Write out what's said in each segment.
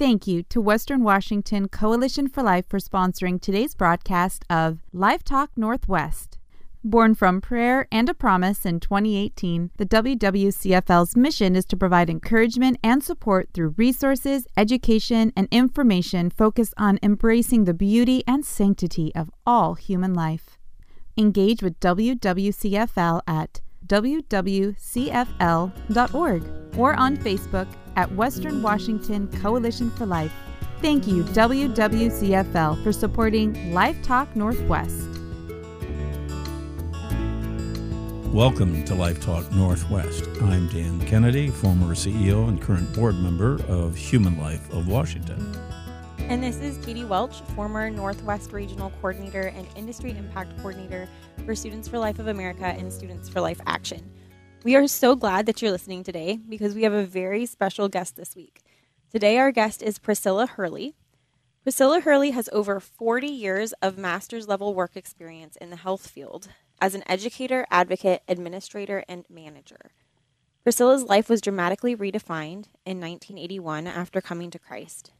Thank you to Western Washington Coalition for Life for sponsoring today's broadcast of Life Talk Northwest. Born from prayer and a promise in 2018, the WWCFL's mission is to provide encouragement and support through resources, education, and information focused on embracing the beauty and sanctity of all human life. Engage with WWCFL at wwcfl.org or on Facebook at Western Washington Coalition for Life. Thank you, WWCFL, for supporting Life Talk Northwest. Welcome to Life Talk Northwest. I'm Dan Kennedy, former CEO and current board member of Human Life of Washington. And this is Katie Welch, former Northwest Regional Coordinator and Industry Impact Coordinator for Students for Life of America and Students for Life Action. We are so glad that you're listening today because we have a very special guest this week. Today, our guest is Priscilla Hurley. Priscilla Hurley has over 40 years of master's level work experience in the health field as an educator, advocate, administrator, and manager. Priscilla's life was dramatically redefined in 1981 after coming to Christ.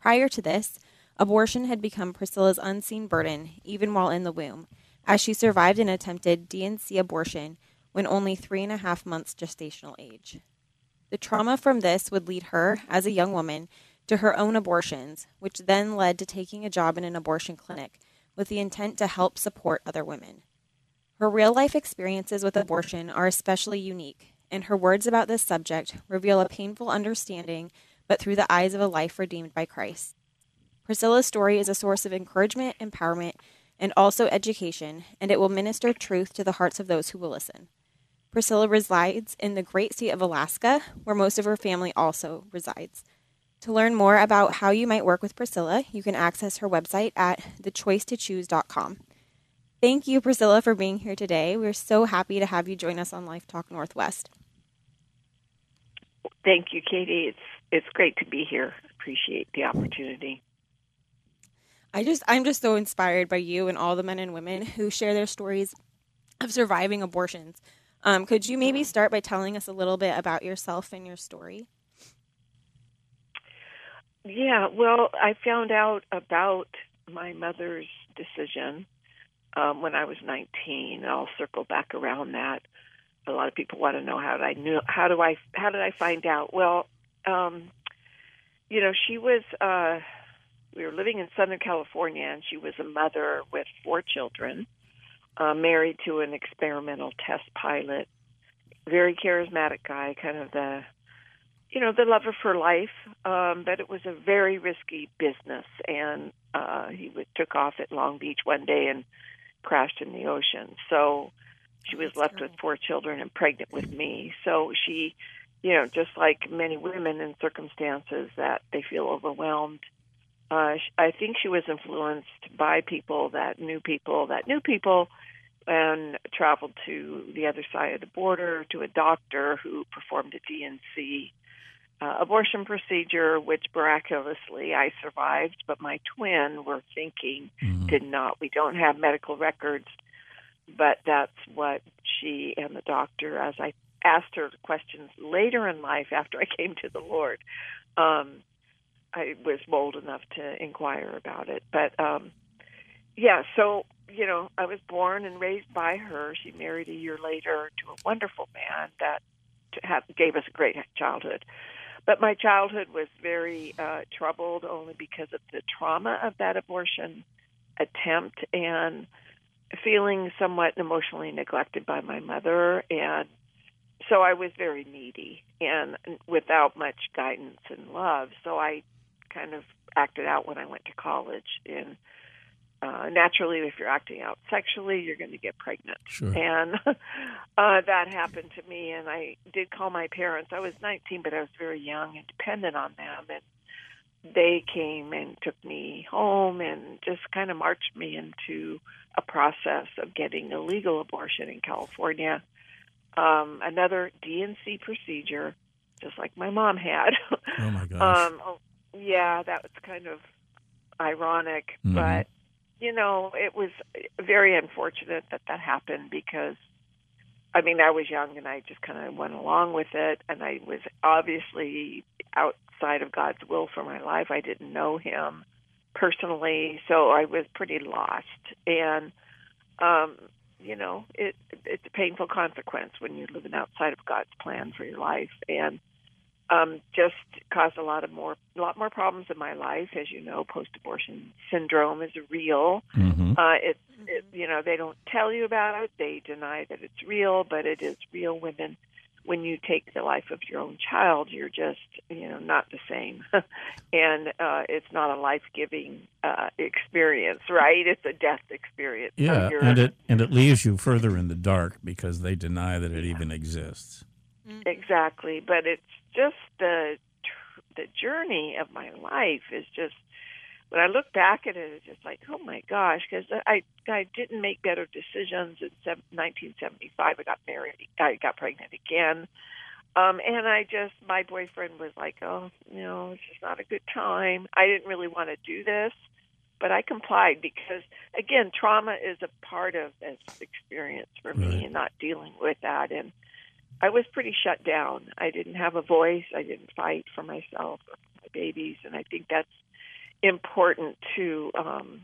Prior to this, abortion had become Priscilla's unseen burden, even while in the womb, as she survived an attempted D&C abortion when only three and a half months gestational age. The trauma from this would lead her, as a young woman, to her own abortions, which then led to taking a job in an abortion clinic with the intent to help support other women. Her real life experiences with abortion are especially unique, and her words about this subject reveal a painful understanding, but through the eyes of a life redeemed by Christ. Priscilla's story is a source of encouragement, empowerment, and also education, and it will minister truth to the hearts of those who will listen. Priscilla resides in the great state of Alaska, where most of her family also resides. To learn more about how you might work with Priscilla, you can access her website at thechoicetochoose.com. Thank you, Priscilla, for being here today. We're so happy to have you join us on Life Talk Northwest. Thank you, Katie. It's it's great to be here. Appreciate the opportunity. I just I'm just so inspired by you and all the men and women who share their stories of surviving abortions. Um, could you maybe start by telling us a little bit about yourself and your story? Yeah, well, I found out about my mother's decision um, when I was 19. I'll circle back around that. A lot of people want to know how did I knew how do I how did I find out? Well, um, you know, she was uh, we were living in Southern California, and she was a mother with four children, uh, married to an experimental test pilot, very charismatic guy, kind of the you know the love of her life um but it was a very risky business and uh he w- took off at long beach one day and crashed in the ocean. So she was left with four children and pregnant with me. So she, you know, just like many women in circumstances that they feel overwhelmed. Uh, I think she was influenced by people that knew people that knew people and traveled to the other side of the border to a doctor who performed a D&C uh, abortion procedure, which miraculously I survived, but my twin, we're thinking, mm-hmm. did not. We don't have medical records, but that's what she and the doctor, as I asked her questions later in life after I came to the Lord, um, I was bold enough to inquire about it. But um, yeah, so you know, I was born and raised by her. She married a year later to a wonderful man that have, gave us a great childhood. But my childhood was very uh, troubled only because of the trauma of that abortion attempt and feeling somewhat emotionally neglected by my mother. And so I was very needy and without much guidance and love. So I kind of acted out when I went to college in uh, naturally, if you're acting out sexually, you're going to get pregnant. Sure. And uh, that happened to me. And I did call my parents. I was 19, but I was very young and dependent on them. And they came and took me home and just kind of marched me into a process of getting a legal abortion in California. Um, another D&C procedure, just like my mom had. Oh my gosh. um, yeah, that was kind of ironic, mm-hmm. but you know, it was very unfortunate that that happened because, I mean, I was young and I just kind of went along with it, and I was obviously outside of God's will for my life. I didn't know Him personally, so I was pretty lost. And um, you know, it it's a painful consequence when you're living outside of God's plan for your life, and um, just caused a lot of more a lot more problems in my life. As you know, post-abortion syndrome is real. Mm-hmm. Uh, it, it you know they don't tell you about it. They deny that it's real, but it is real. Women when you take the life of your own child, you're just you know not the same, and uh, it's not a life giving uh, experience, right? It's a death experience. Yeah, you're- and it and it leaves you further in the dark because they deny that it even exists. exactly, but it's just the the journey of my life is just. When I look back at it, it's just like, oh my gosh, because I I didn't make better decisions in sev- 1975. I got married, I got pregnant again, Um, and I just, my boyfriend was like, oh, you know, it's just not a good time. I didn't really want to do this, but I complied because, again, trauma is a part of this experience for me Right. and not dealing with that. And I was pretty shut down. I didn't have a voice. I didn't fight for myself or my babies. And I think that's important to um,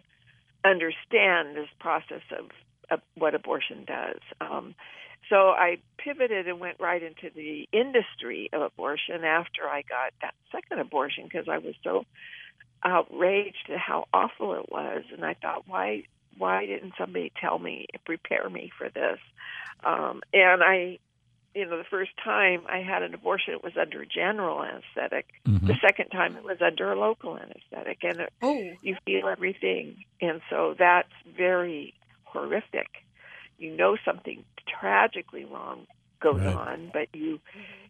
understand this process of, of what abortion does. Um, so I pivoted and went right into the industry of abortion after I got that second abortion because I was so outraged at how awful it was, and I thought, why, why didn't somebody tell me, prepare me for this? Um, and I, you know, the first time I had an abortion, it was under general anesthetic. Mhm. The second time, it was under a local anesthetic, and it, Oh, you feel everything, and so that's very horrific. You know something tragically wrong goes Right. on, but you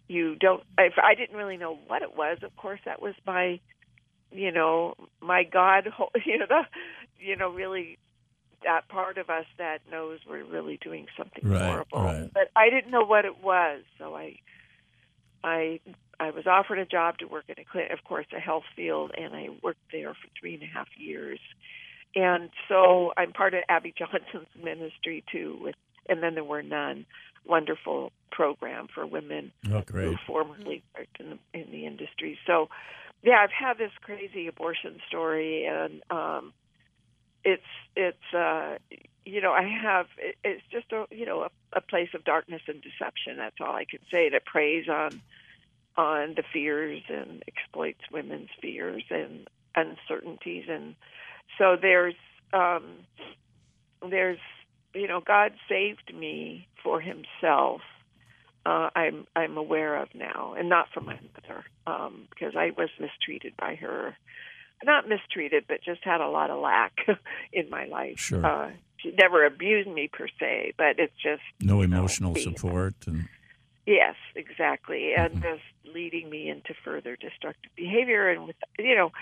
you don't. If I didn't really know what it was, of course, that was my, you know, my God, ho- you know, the, you know, really that part of us that knows we're really doing something Right, horrible. right. But I didn't know what it was, so I, I, I was offered a job to work in a clinic, of course, a health field, and I worked there for three and a half years. And so I'm part of Abby Johnson's ministry too, with, and then there were none. Wonderful program for women Oh, who formerly worked in the in the industry. So, yeah, I've had this crazy abortion story, and um, it's it's uh, you know I have it, it's just a you know a, a place of darkness and deception. That's all I can say. That preys on on the fears and exploits women's fears and uncertainties, and so there's um, there's you know God saved me for Himself uh, I'm I'm aware of now, and not for my mother, um, because I was mistreated by her. Not mistreated, but just had a lot of lack in my life. Sure. Uh, she never abused me per se, but it's just No you know, emotional support and Yes, exactly, and Mhm. just leading me into further destructive behavior, and with you know,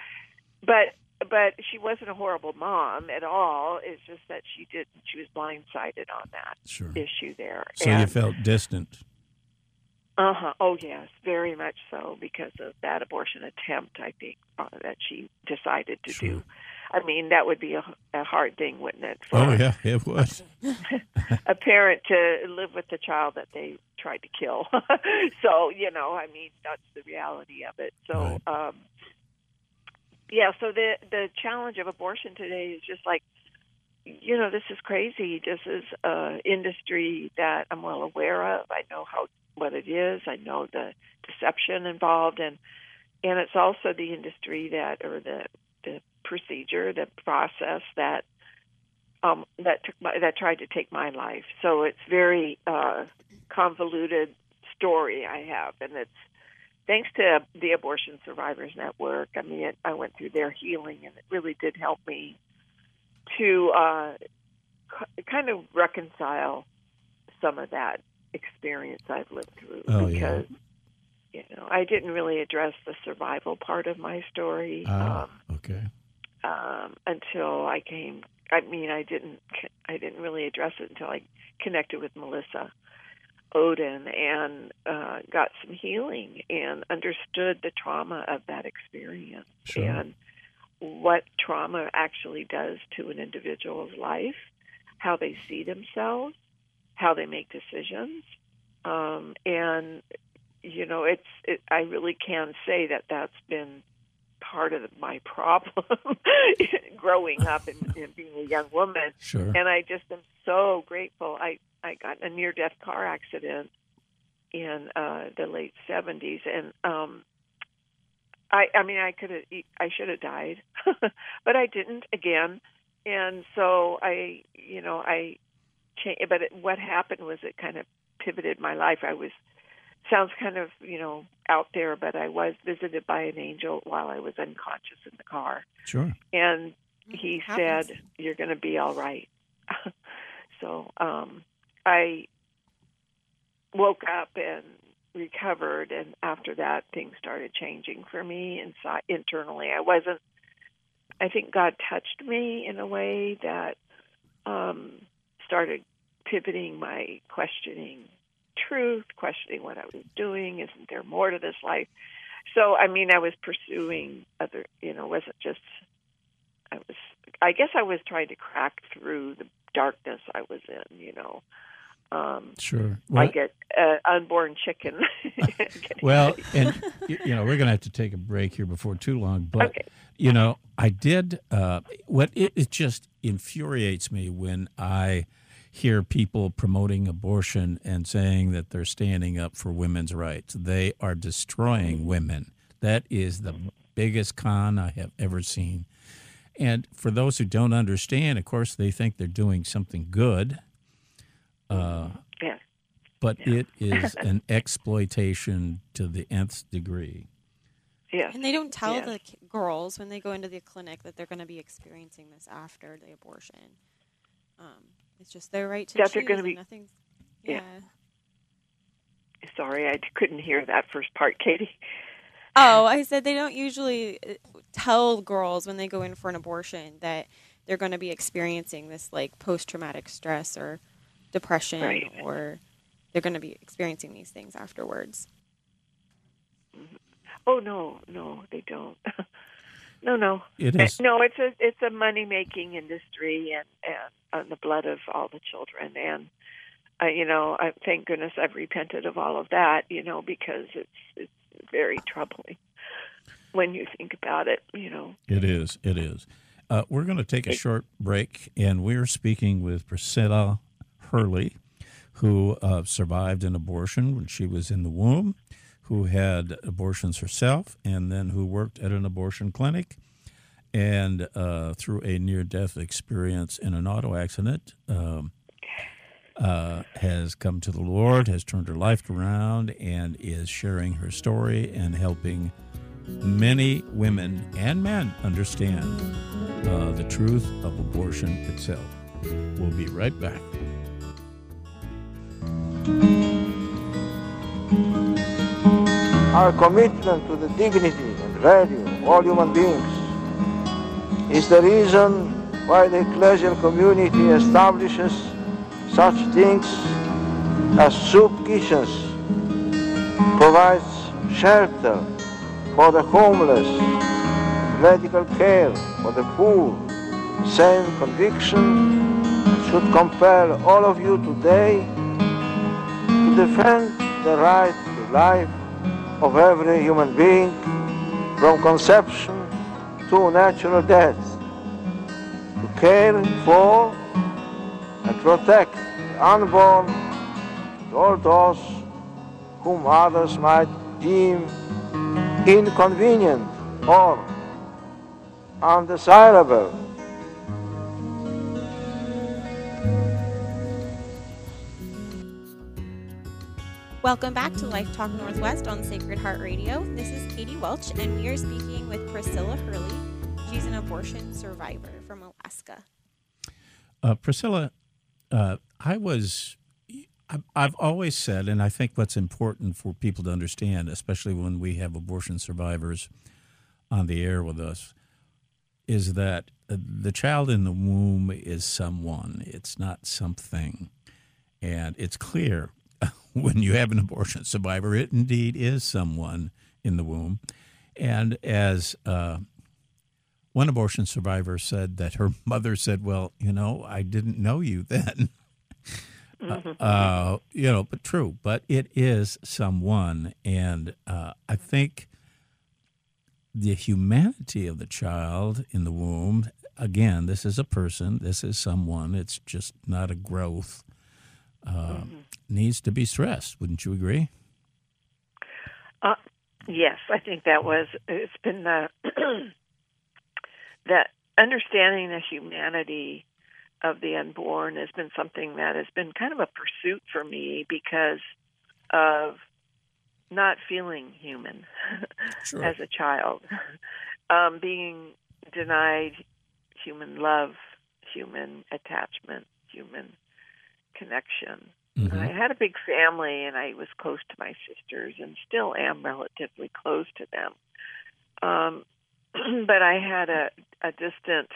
but but she wasn't a horrible mom at all. It's just that she did she was blindsided on that sure. issue there. So you felt distant. Uh huh. Oh yes, very much so because of that abortion attempt. I think uh, that she decided to Sure. do. I mean, that would be a, a hard thing, wouldn't it, for Oh yeah, it was. a parent to live with the child that they tried to kill? so you know, I mean, that's the reality of it. So, um, yeah. So the the challenge of abortion today is just like you know, this is crazy. This is a industry that I'm well aware of. I know how what it is. I know the deception involved, and and it's also the industry that or the the procedure, the process that um, that took my, that tried to take my life. So it's very uh, convoluted story I have, and it's thanks to the Abortion Survivors Network. I mean, it, I went through their healing, and it really did help me to uh, k- kind of reconcile some of that experience I've lived through Oh, yeah. because you know I didn't really address the survival part of my story Ah, um, okay. um, until I came. I mean, I didn't. I didn't really address it until I connected with Melissa Ohden and uh, got some healing and understood the trauma of that experience Sure. and what trauma actually does to an individual's life, how they see themselves, how they make decisions, um, and you know, it's it, I really can say that that's been part of my problem growing up and, and being a young woman. Sure. And I just am so grateful. I I got in a near death car accident in uh the late 70s and um I I mean I could have I should have died. but I didn't again. And so I you know I changed but it, what happened was it kind of pivoted my life. I was sounds kind of you know out there, but I was visited by an angel while I was unconscious in the car. Sure. And he said, "You're going to be all right." so um, I woke up and recovered, and after that, things started changing for me inside internally. I wasn't. I think God touched me in a way that um, started pivoting my questioning truth, questioning what I was doing. Isn't there more to this life? So, I mean, I was pursuing other, you know, wasn't just, I was, I guess I was trying to crack through the darkness I was in, you know. Um, Sure. like an uh, unborn chicken. Well, and you know, we're going to have to take a break here before too long. But Okay. you know, I did. Uh, what it, it just infuriates me when I hear people promoting abortion and saying that they're standing up for women's rights. They are destroying women. That is the biggest con I have ever seen. And for those who don't understand, of course, they think they're doing something good. Uh, yeah. but it is an exploitation to the nth degree. Yes. And they don't tell Yes. the ki- girls when they go into the clinic that they're going to be experiencing this after the abortion. Um, it's just their right to That they're gonna be- nothing's. Yeah. Yeah. Sorry, I couldn't hear that first part, Katie. Oh, I said they don't usually uh, tell girls when they go in for an abortion that they're going to be experiencing this like post traumatic stress or depression Right. or they're going to be experiencing these things afterwards. Oh no, no, they don't. no, no. It is. No, it's a it's a money making industry and and on the blood of all the children and uh, you know I thank goodness I've repented of all of that you know because it's it's very troubling when you think about it you know It is. It is. Uh, we're going to take a short break, and we're speaking with Priscilla Hurley, who uh, survived an abortion when she was in the womb, who had abortions herself, and then who worked at an abortion clinic. And uh, through a near death experience in an auto accident, um, uh, has come to the Lord, has turned her life around, and is sharing her story and helping many women and men understand uh, the truth of abortion itself. We'll be right back. Our commitment to the dignity and value of all human beings is the reason why the ecclesial community establishes such things as soup kitchens, provides shelter for the homeless, medical care for the poor. Same conviction should compel all of you today to defend the right to life of every human being from conception to natural death, to care for and protect the unborn and all those whom others might deem inconvenient or undesirable. Welcome back to Life Talk Northwest on Sacred Heart Radio. This is Katie Welch, and we are speaking with Priscilla Hurley. She's an abortion survivor from Alaska. Uh, Priscilla, uh, I was, I've always said, and I think what's important for people to understand, especially when we have abortion survivors on the air with us, is that uh, the child in the womb is someone, it's not something. And it's clear when you have an abortion survivor, it indeed is someone in the womb. And as uh, one abortion survivor said that her mother said, Well, you know, I didn't know you then. Uh, uh, you know, but true. But it is someone, and uh, I think the humanity of the child in the womb. Again, this is a person. This is someone. It's just not a growth. Uh, Needs to be stressed. Wouldn't you agree? Uh, yes, I think that was. It's been the that understanding the humanity of the unborn has been something that has been kind of a pursuit for me because of not feeling human Sure. as a child, um, being denied human love, human attachment, human connection. Mhm. I had a big family and I was close to my sisters and still am relatively close to them. Um, but I had a, a distant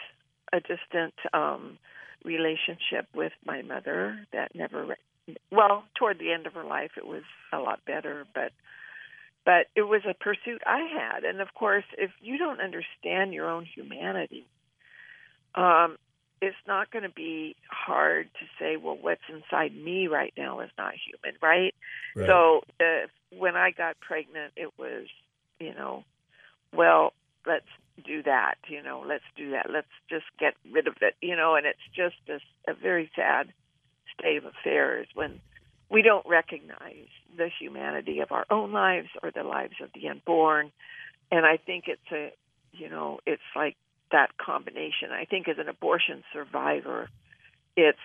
a distant um, relationship with my mother that never re- well toward the end of her life it was a lot better but but it was a pursuit I had and of course if you don't understand your own humanity um it's not going to be hard to say well what's inside me right now is not human right, Right. so uh, when I got pregnant it was you know well let's do that you know let's do that. Let's just get rid of it you know and it's just a, a very sad state of affairs when we don't recognize the humanity of our own lives or the lives of the unborn. And i think it's a you know it's like that combination. I think as an abortion survivor it's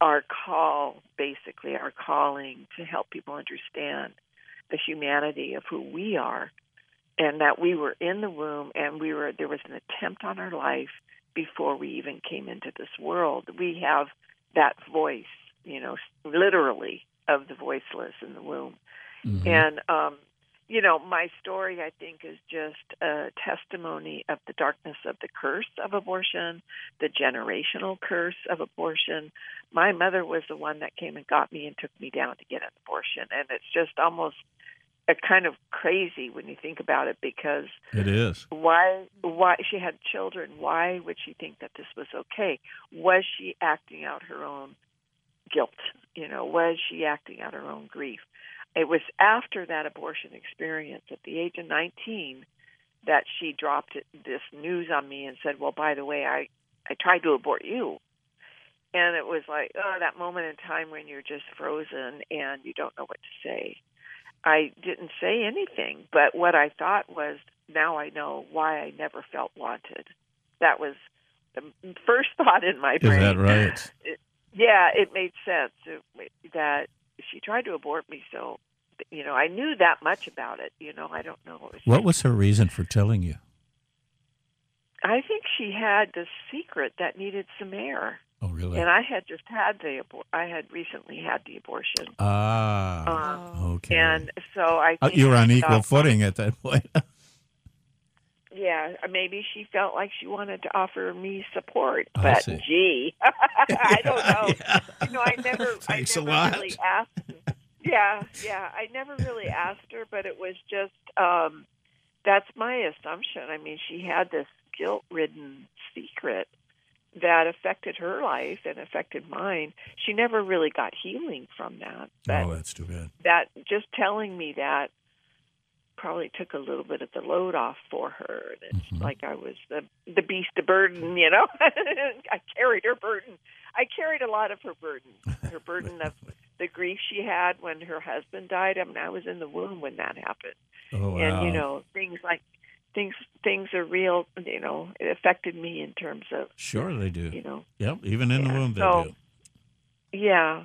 our call basically our calling to help people understand the humanity of who we are and that we were in the womb and we were there was an attempt on our life before we even came into this world. We have that voice you know literally of the voiceless in the womb. Mhm. and um you know my story i think is just a testimony of the darkness of the curse of abortion the generational curse of abortion. My mother was the one that came and got me and took me down to get an abortion. And it's just almost a kind of crazy when you think about it because it is. why why she had children. Why would she think that this was okay? Was she acting out her own guilt? You know was she acting out her own grief it was after that abortion experience at the age of 19 that she dropped this news on me and said well by the way i i tried to abort you and it was like oh that moment in time when you're just frozen and you don't know what to say I didn't say anything, but what I thought was, now I know why I never felt wanted. That was the first thought in my brain. Is that right? Yeah, it made sense it, that she tried to abort me. So, you know, I knew that much about it. You know, I don't know what was. What was her reason for telling you? I think she had this secret that needed some air, Oh, really? and I had just had the abor- I had recently had the abortion. ah, Um, okay. And so I. Uh, think you were on equal footing at that point. Yeah, maybe she felt like she wanted to offer me support, but see. gee, I don't know. Yeah. You know, I never, Thanks I a never lot. really asked. Yeah, yeah, I never really asked her, but it was just um that's my assumption. I mean, she had this guilt-ridden secret that affected her life and affected mine. She never really got healing from that, but oh, that's too bad. that just telling me that probably took a little bit of the load off for her. And it's Mhm. like I was the the beast of burden, you know. I carried her burden. I carried a lot of her burden. Her burden of the grief she had when her husband died. I mean, I was in the womb when that happened, Oh, wow. and you know, things like things things are real. You know, it affected me in terms of Sure, they do. you know Yep, even in the Yeah, womb, they so- do. Yeah.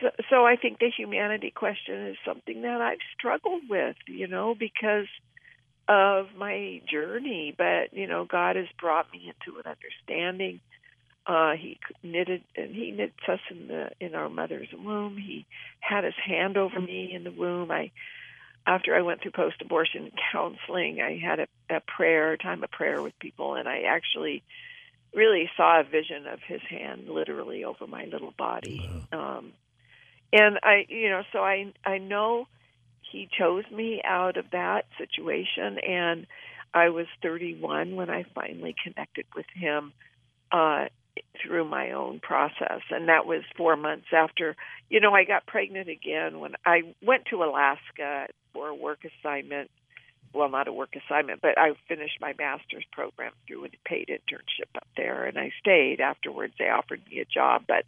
So, so I think the humanity question is something that I've struggled with, you know, because of my journey. But you know, God has brought me into an understanding. Uh, he knitted and he knits us in the in our mother's womb. He had his hand over me in the womb. I after I went through post abortion counseling, I had a, a prayer time of prayer with people, and I actually really saw a vision of his hand literally over my little body. Um, and I, you know, so I I know he chose me out of that situation, and I was 31 when I finally connected with him uh, through my own process, and that was four months after. You know, I got pregnant again when I went to Alaska for a work assignment. Well, not a work assignment, but I finished my master's program through a paid internship up there, and I stayed afterwards. They offered me a job, but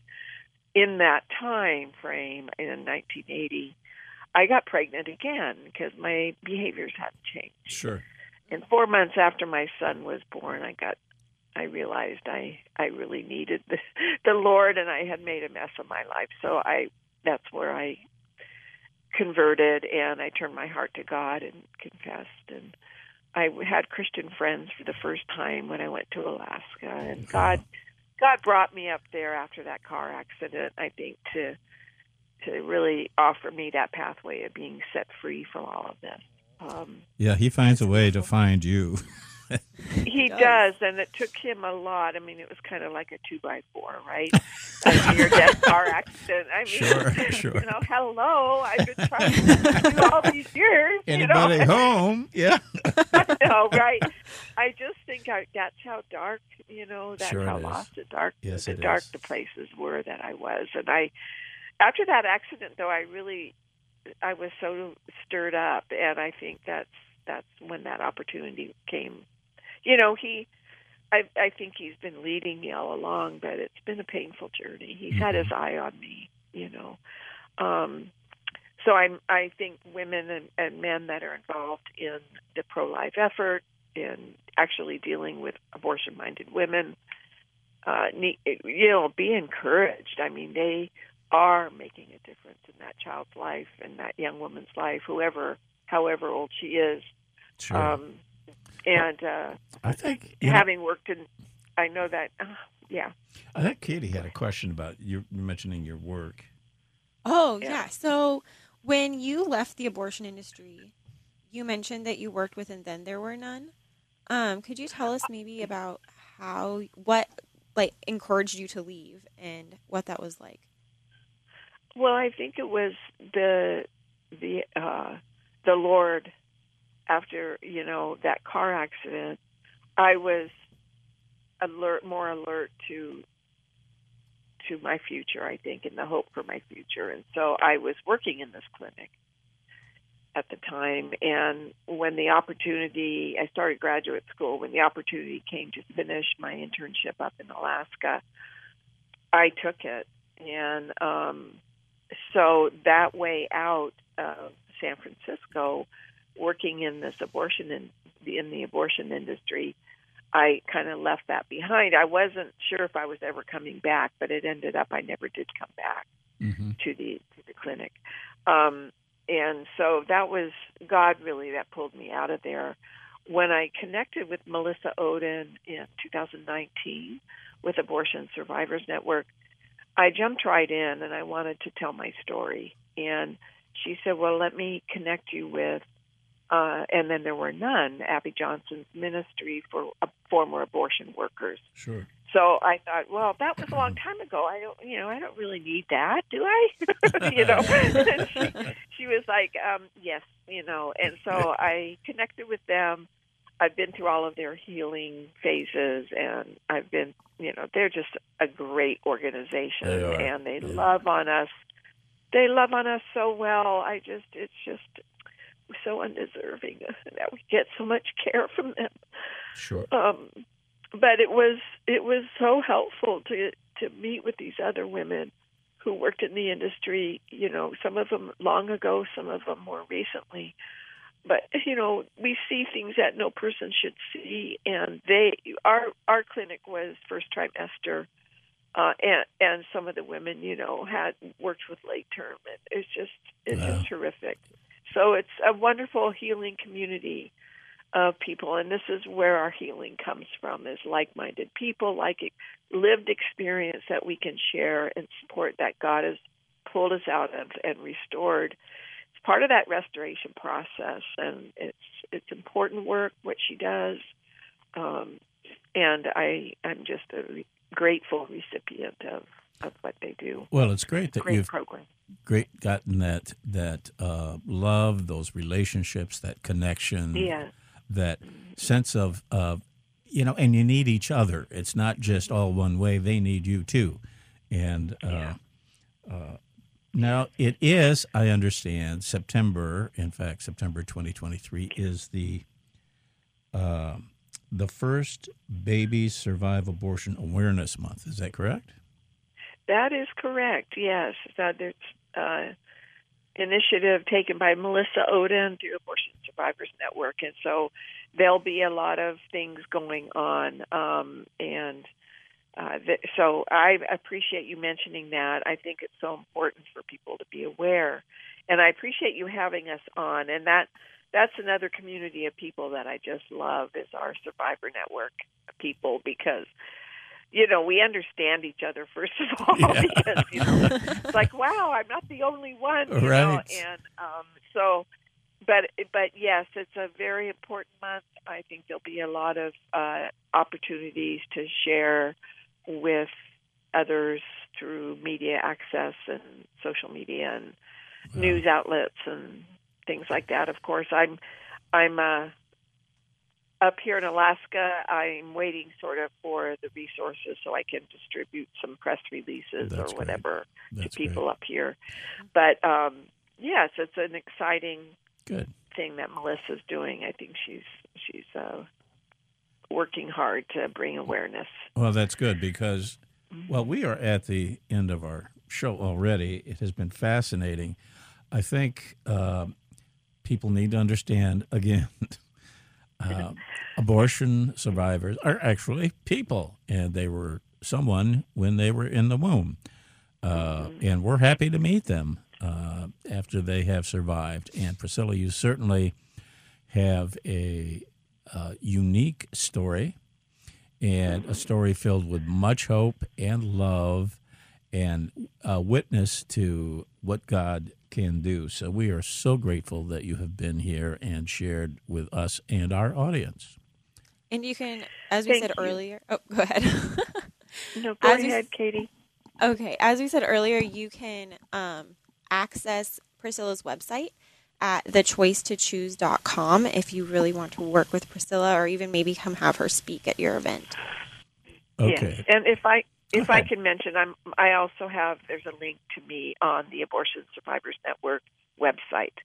in that time frame in 1980, I got pregnant again because my behaviors hadn't changed. Sure. And four months after my son was born, I got I realized I I really needed the the Lord, and I had made a mess of my life. So I that's where I converted, and I turned my heart to God and confessed, and I had Christian friends for the first time when I went to Alaska, and God God brought me up there after that car accident. I think to to really offer me that pathway of being set free from all of this. Um, yeah, he finds a way to find you. he does. and it took him a lot. I mean, it was kind of like a two by four, right? a near death car accident. I mean, sure, sure. you know, hello, I've been trying to do all these years. Anybody you know? home? Yeah. no, right. I just think I, that's how dark, you know, that's sure how lost and dark, yes, the dark is. the places were that I was, and I. After that accident, though, I really, I was so stirred up, and I think that's that's when that opportunity came you know, he I I think he's been leading me all along, but it's been a painful journey. He's mm-hmm. had his eye on me, you know. Um so I'm I think women and, and men that are involved in the pro life effort in actually dealing with abortion minded women uh need, you know be encouraged. I mean they are making a difference in that child's life and that young woman's life, whoever however old she is. Sure. Um, and uh, I think having know, worked in, I know that. Uh, yeah. I think Katie had a question about you mentioning your work. Oh yeah. yeah. So when you left the abortion industry, you mentioned that you worked with and then there were none. Um, could you tell us maybe about how what like encouraged you to leave and what that was like? Well, I think it was the the uh, the Lord after you know that car accident, I was alert, more alert to to my future. I think, and the hope for my future. And so I was working in this clinic at the time. And when the opportunity, I started graduate school. When the opportunity came to finish my internship up in Alaska, I took it. And um, so that way out of San Francisco working in this abortion in the, in the abortion industry, I kind of left that behind. I wasn't sure if I was ever coming back, but it ended up I never did come back mm-hmm. to the to the clinic. Um, and so that was God really that pulled me out of there. When I connected with Melissa Ohden in 2019 with Abortion Survivors Network, I jumped right in and I wanted to tell my story. And she said, "Well, let me connect you with uh, and then there were none. Abby Johnson's ministry for uh, former abortion workers. Sure. So I thought, well, that was a long time ago. I don't, you know, I don't really need that, do I? you know. she, she was like, um, yes, you know. And so I connected with them. I've been through all of their healing phases, and I've been, you know, they're just a great organization, they and they yeah. love on us. They love on us so well. I just, it's just so undeserving that we get so much care from them. Sure. Um, but it was it was so helpful to to meet with these other women who worked in the industry. You know, some of them long ago, some of them more recently. But you know, we see things that no person should see, and they our our clinic was first trimester. Uh, and and some of the women, you know, had worked with late term. it's just it's wow. just terrific. So it's a wonderful healing community of people, and this is where our healing comes from: is like-minded people, like lived experience that we can share and support that God has pulled us out of and restored. It's part of that restoration process, and it's it's important work what she does, um, and I I'm just a grateful recipient of of what they do. Well, it's great that great you've program. great gotten that that uh, love, those relationships, that connection, yeah. that sense of uh, you know, and you need each other. It's not just all one way. They need you too. And uh, uh, now it is, I understand, September. In fact, September 2023 is the uh, the first baby Survive Abortion Awareness Month. Is that correct? That is correct. Yes, so there's uh, initiative taken by Melissa Ohden through Abortion Survivors Network, and so there'll be a lot of things going on. Um, and uh, th- so I appreciate you mentioning that. I think it's so important for people to be aware, and I appreciate you having us on. And that that's another community of people that I just love is our Survivor Network people because you know, we understand each other first of all Yeah. because you know it's like, wow, I'm not the only one, you know, Right. and um so but but yes, it's a very important month. I think there'll be a lot of uh opportunities to share with others through media access and social media and news outlets and things like that. Of course, I'm I'm uh, up here in Alaska. I'm waiting sort of for the resources so I can distribute some press releases That's or whatever to people great. up here. But um, yes, it's an exciting Good. thing that Melissa's doing. I think she's she's uh, working hard to bring awareness. Well, that's good because, well, we are at the end of our show already. It has been fascinating. I think uh, people need to understand again. Uh, abortion survivors are actually people, and they were someone when they were in the womb, uh, and we're happy to meet them uh, after they have survived. And Priscilla, you certainly have a uh, unique story and a story filled with much hope and love and a witness to what God can do. So we are so grateful that you have been here and shared with us and our audience. And you can, as we Thank said you. earlier, oh, go ahead. No, go As you- ahead, Katie. Okay, as we said earlier, you can um, access Priscilla's website at thechoicetochoose.com if you really want to work with Priscilla or even maybe come have her speak at your event. Okay. Yes. And if I if I can mention, I'm I also have there's a link to me on the Abortion Survivors Network website.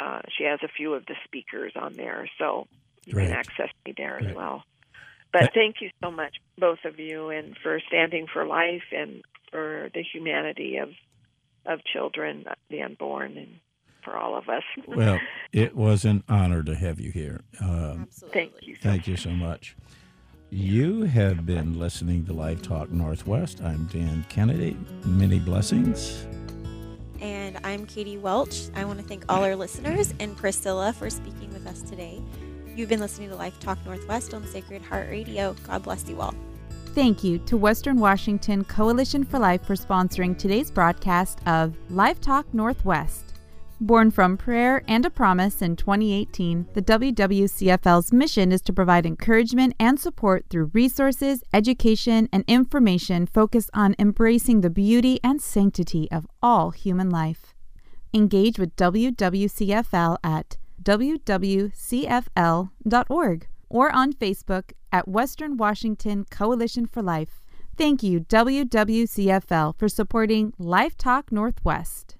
Uh, she has a few of the speakers on there, so you Great. can access me there as well. But thank you so much, both of you, and for standing for life and for the humanity of of children, the unborn, and for all of us. Well, it was an honor to have you here. Um, Absolutely. thank you. So Thank you so much. You have been listening to Life Talk Northwest. I'm Dan Kennedy. Many blessings. And I'm Katie Welch. I want to thank all our listeners and Priscilla for speaking with us today. You've been listening to Life Talk Northwest on Sacred Heart Radio. God bless you all. Thank you to Western Washington Coalition for Life for sponsoring today's broadcast of Life Talk Northwest. Born from prayer and a promise in 2018, the WWCFL's mission is to provide encouragement and support through resources, education, and information focused on embracing the beauty and sanctity of all human life. Engage with WWCFL at wwcfl.org or on Facebook at Western Washington Coalition for Life. Thank you, WWCFL, for supporting Life Talk Northwest.